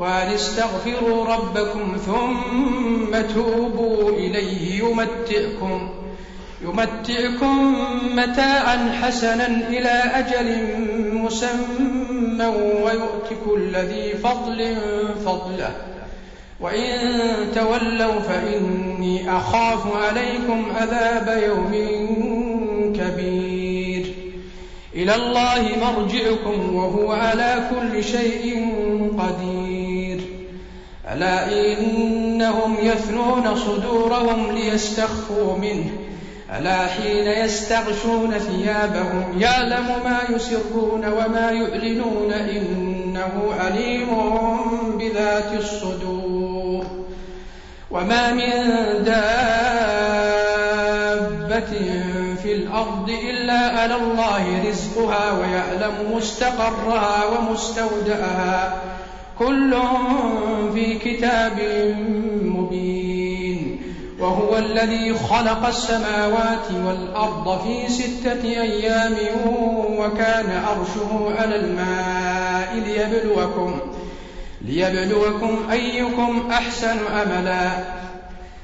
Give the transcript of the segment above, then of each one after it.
وأن استغفروا ربكم ثم توبوا إليه يمتعكم يمتعكم متاعا حسنا إلى أجل مسمى ويؤت كل ذي فضل فضله وإن تولوا فإني أخاف عليكم عذاب يوم كبير إلى الله مرجعكم وهو على كل شيء قدير ألا إنهم يثنون صدورهم ليستخفوا منه؟ ألا حين يستغشون ثيابهم يعلم ما يسرون وما يعلنون إنه عليم بذات الصدور؟ وما من دابة في الأرض إلا على الله رزقها ويعلم مستقرها ومستودعها. كل في كتاب مبين. وهو الذي خلق السماوات والأرض في ستة أيام وكان عرشه على الماء ليبلوكم. ليبلوكم أيكم أحسن أملا.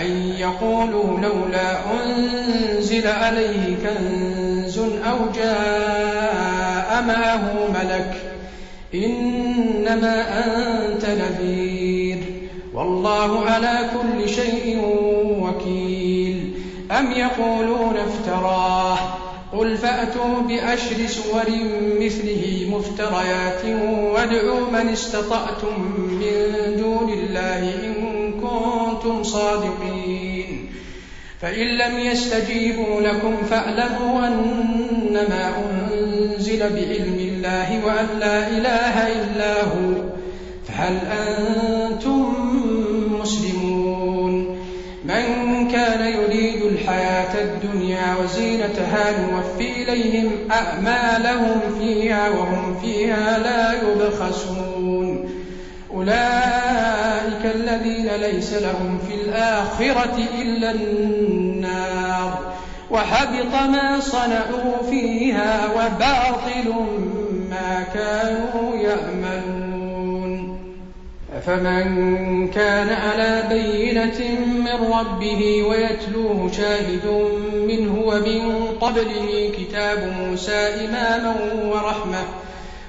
أن يقولوا لولا أنزل عليه كنز أو جاء معه ملك إنما أنت نذير. والله على كل شيء وكيل. أم يقولون افتراه. قل فأتوا بأشر سور مثله مفتريات وادعوا من استطعتم من دون الله إن كنتم صادقين. فإن لم يستجيبوا لكم فاعلموا أنما أنزل بعلم الله وأن لا إله إلا هو. فهل أنتم مسلمون؟ من كان يريد الحياة الدنيا وزينتها نوفي إليهم أعمالهم فيها وهم فيها لا يبخسون. أولئك الذين ليس لهم في الآخرة إلا النار وحبط ما صنعوا فيها وباطل ما كانوا يعملون أفمن كان على بينة من ربه ويتلوه شاهد منه ومن قبله كتاب موسى إماما ورحمة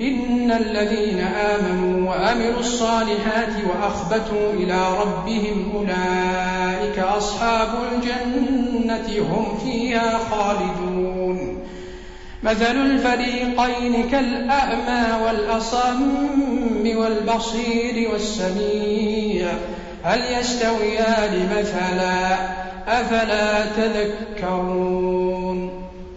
إن الذين آمنوا وعملوا الصالحات وأخبتوا إلى ربهم أولئك أصحاب الجنة هم فيها خالدون. مثل الفريقين كالأعمى والأصم والبصير والسميع. هل يستويان مثلا؟ أفلا تذكرون.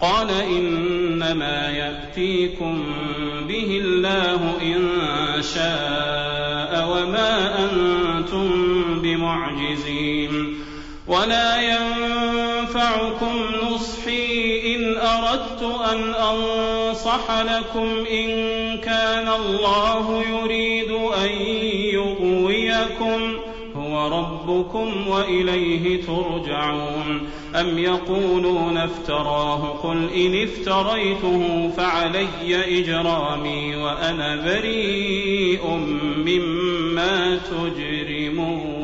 قال إنما يأتيكم به الله إن شاء وما أنتم بمعجزين ولا ينفعكم نصحي إن أردت أن أنصح لكم إن كان الله يريد أن يغويكم هو ربكم وإليه ترجعون. أم يقولون افتراه؟ قل إن افتريته فعلي إجرامي وأنا بريء مما تجرمون.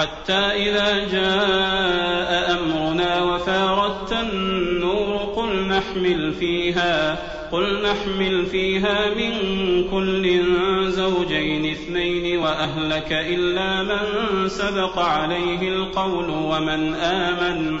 حتى إذا جاء أمرنا وفاردت النور قل نحمل فيها قل نحمل فيها من كل زوجين اثنين وأهلك إلا من سبق عليه القول ومن آمن.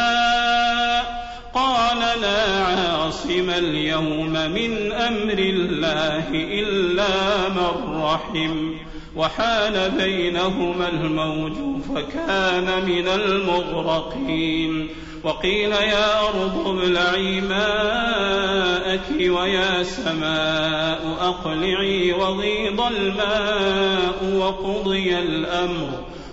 عاصم اليوم من أمر الله إلا من رحم. وحال بينهما الموج فكان من المغرقين. وقيل يا أرض ابلعي ماءك ويا سماء أقلعي وغيض الماء وقضي الأمر.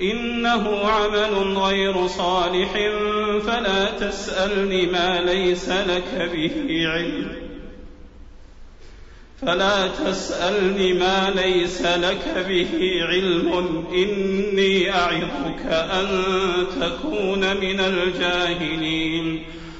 إنه عمل غير صالح فلا تسألني ما ليس لك به علم. فلا تسألني ما ليس لك به علم إني أعظك أن تكون من الجاهلين.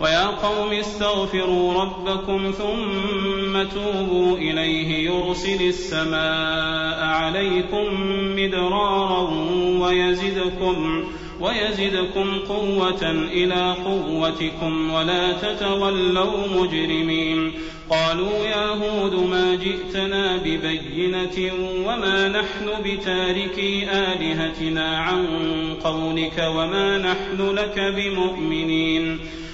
ويا قوم استغفروا ربكم ثم توبوا إليه يرسل السماء عليكم مدرارا ويزدكم ويزدكم قوة إلى قوتكم ولا تتولوا مجرمين قالوا يا هود ما جئتنا ببينة وما نحن بتاركي آلهتنا عن قولك وما نحن لك بمؤمنين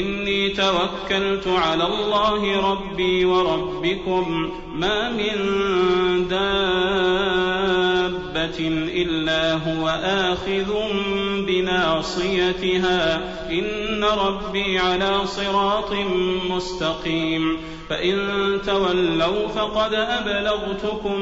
إني توكلت على الله ربي وربكم ما من دابة إلا هو آخذ بناصيتها إن ربي على صراط مستقيم فإن تولوا فقد أبلغتكم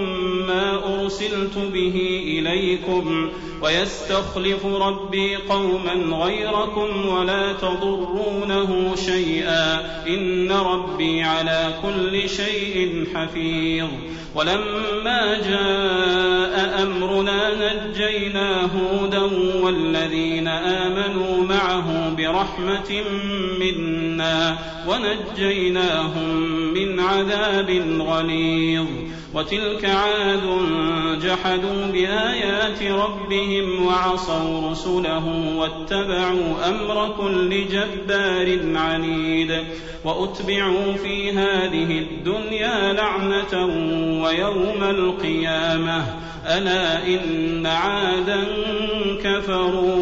ما أرسلت به إليكم ويستخلف ربي قوما غيركم ولا تضرونه شيئا إن ربي على كل شيء حفيظ ولما جاء أمرنا نجينا هودا والذين آمنوا معه برحمة منا ونجيناهم من عذاب غليظ. وتلك عاد جحدوا بآيات ربهم وعصوا رسله واتبعوا أمر كل جبار عنيد. وأتبعوا في هذه الدنيا لعنة ويوم القيامة. ألا إن عادا كفروا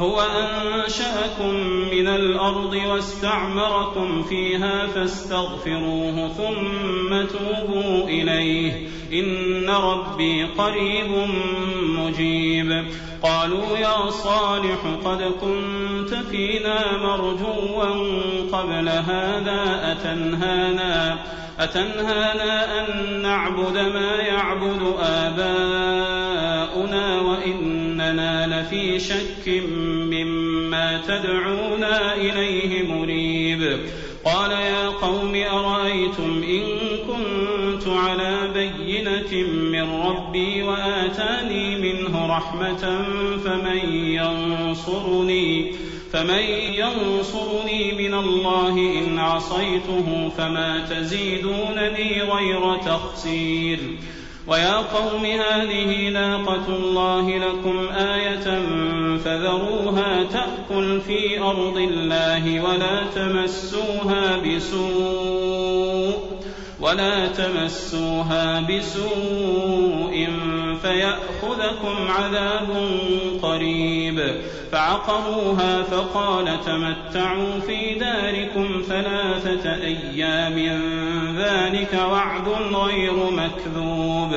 هو أنشأكم من الأرض واستعمركم فيها فاستغفروه ثم توبوا إليه. إن ربي قريب مجيب. قالوا يا صالح قد كنت فينا مرجوا قبل هذا أتنهانا أتنهانا أن نعبد ما يعبد آباؤنا وإننا لفي شك مما تدعونا إليه مريب. قال يا قوم أرأيتم إن كنت على بينة من ربي وآتاني منه رحمة فمن ينصرني فمن ينصرني من الله إن عصيته فما تزيدونني غير تخسير. ويا قوم هذه ناقة الله لكم آية فذروها تأكل في أرض الله ولا تمسوها بسوء ولا تمسوها بسوء فيأخذكم عذاب قريب. فعقروها فقال تمتعوا في داركم ثلاثة أيام. ذلك وعد غير مكذوب.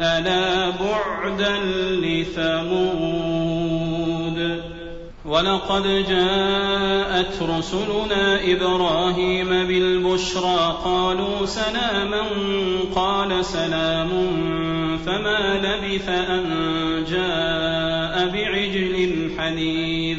ألا بعدا لثمود. ولقد جاءت رسلنا إبراهيم بالبشرى قالوا سلاما قال سلام فما لبث أن جاء بعجل حنيذ.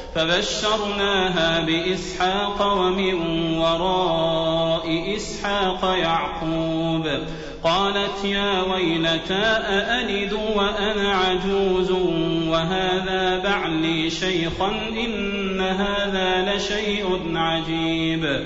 فبشرناها بإسحاق ومن وراء إسحاق يعقوب. قالت يا ويلتى أألد وأنا عجوز وهذا بعلي شيخا إن هذا لشيء عجيب.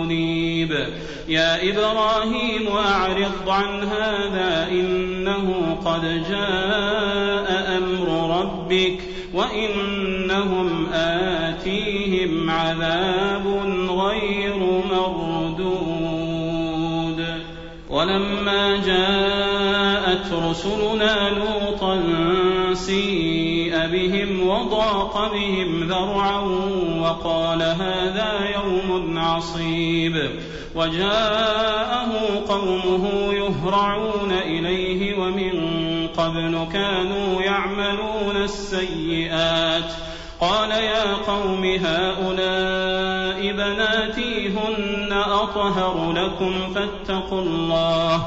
منيب يا إبراهيم أعرض عن هذا إنه قد جاء أمر ربك وإنهم آتيهم عذاب غير مردود. ولما جاءت رسلنا لوطا سيء بهم وضاق بهم ذرعا وقال هذا يوم عصيب وجاءه قومه يهرعون إليه ومن قبل كانوا يعملون السيئات قال يا قوم هؤلاء بناتي هن أطهر لكم فاتقوا الله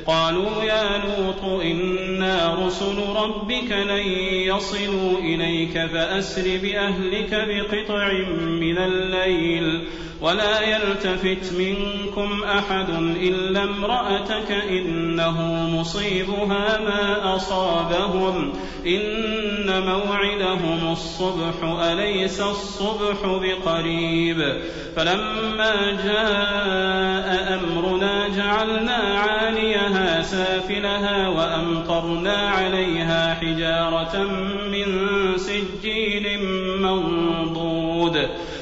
قالوا يا لوط إنا رسل ربك لن يصلوا إليك فأسر بأهلك بقطع من الليل ولا يلتفت منكم أحد إلا امرأتك إنه مصيبها ما أصابهم. إن موعدهم الصبح أليس الصبح بقريب؟ فلما جاء أمرنا جعلنا عاليها سافلها وأمطرنا عليها حجارة من سجيل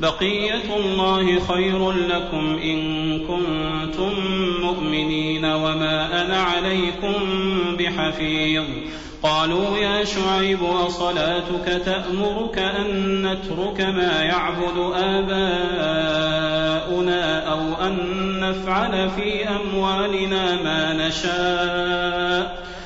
بقية الله خير لكم إن كنتم مؤمنين وما أنا عليكم بحفيظ. قالوا يا شعيب وصلاتك تأمرك أن نترك ما يعبد آباؤنا أو أن نفعل في أموالنا ما نشاء؟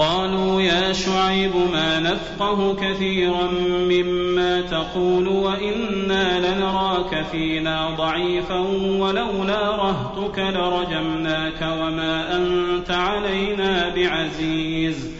قالوا يا شعيب ما نفقه كثيرا مما تقول وإنا لنراك فينا ضعيفا ولولا رهتك لرجمناك وما أنت علينا بعزيز.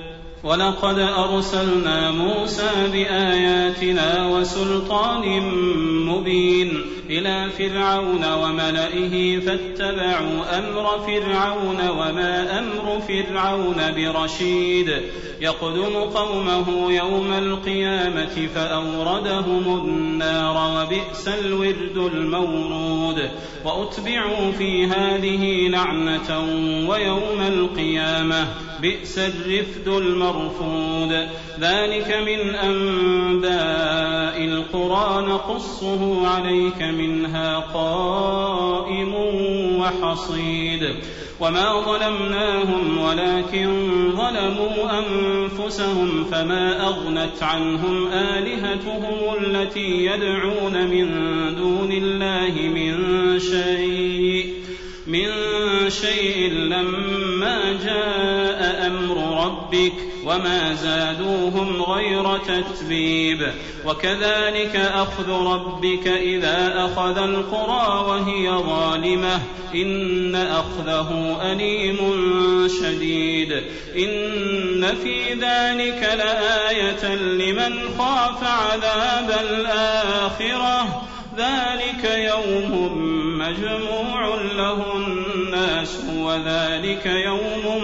ولقد أرسلنا موسى بآياتنا وسلطان مبين إلى فرعون وملئه فاتبعوا أمر فرعون وما أمر فرعون برشيد. يقدم قومه يوم القيامة فأوردهم النار وبئس الورد المورود. وأتبعوا في هذه لعنة ويوم القيامة بئس الرفد المرفود. ذلك من أنباء القرى نقصه عليك منها قائم وحصيد وما ظلمناهم ولكن ظلموا أنفسهم فما أغنت عنهم آلهتهم التي يدعون من دون الله من شيء من شيء لما جاء ربك وما زادوهم غير تتبيب. وكذلك أخذ ربك إذا أخذ القرى وهي ظالمة. إن أخذه أليم شديد. إن في ذلك لآية لمن خاف عذاب الآخرة. ذلك يوم مجموع له الناس وذلك يوم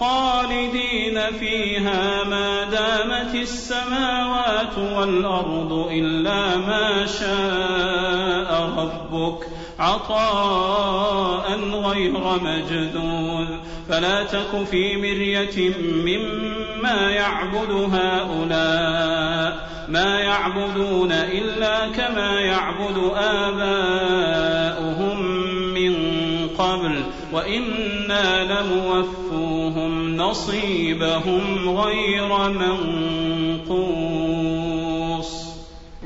خالدين فيها ما دامت السماوات والأرض إلا ما شاء ربك عطاء غير مجدود فلا تك في مرية مما يعبد هؤلاء ما يعبدون إلا كما يعبد آباؤهم. قبل وإنا لموفوهم نصيبهم غير منقوص.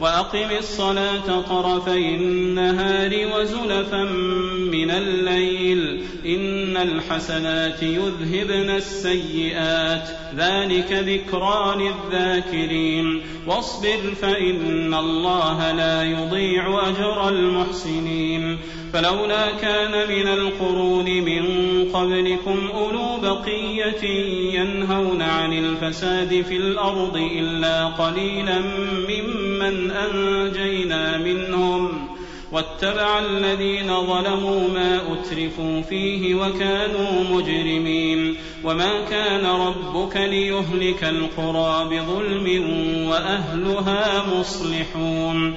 وأقم الصلاة طرفي النهار وزلفا من الليل. إن الحسنات يذهبن السيئات. ذلك ذكرى للذاكرين. واصبر فإن الله لا يضيع أجر المحسنين. فلولا كان من القرون من قبلكم أولو بقية ينهون عن الفساد في الأرض إلا قليلا ممن أنجينا منهم واتبع الذين ظلموا ما أترفوا فيه وكانوا مجرمين وما كان ربك ليهلك القرى بظلم وأهلها مصلحون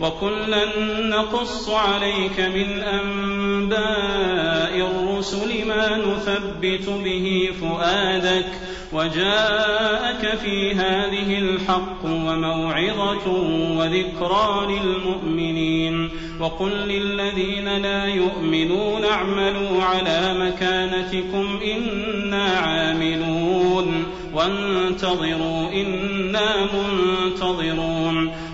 وكلا نقص عليك من أنباء الرسل ما نثبت به فؤادك وجاءك في هذه الحق وموعظة وذكرى للمؤمنين وقل للذين لا يؤمنون اعملوا على مكانتكم إنا عاملون وانتظروا إنا منتظرون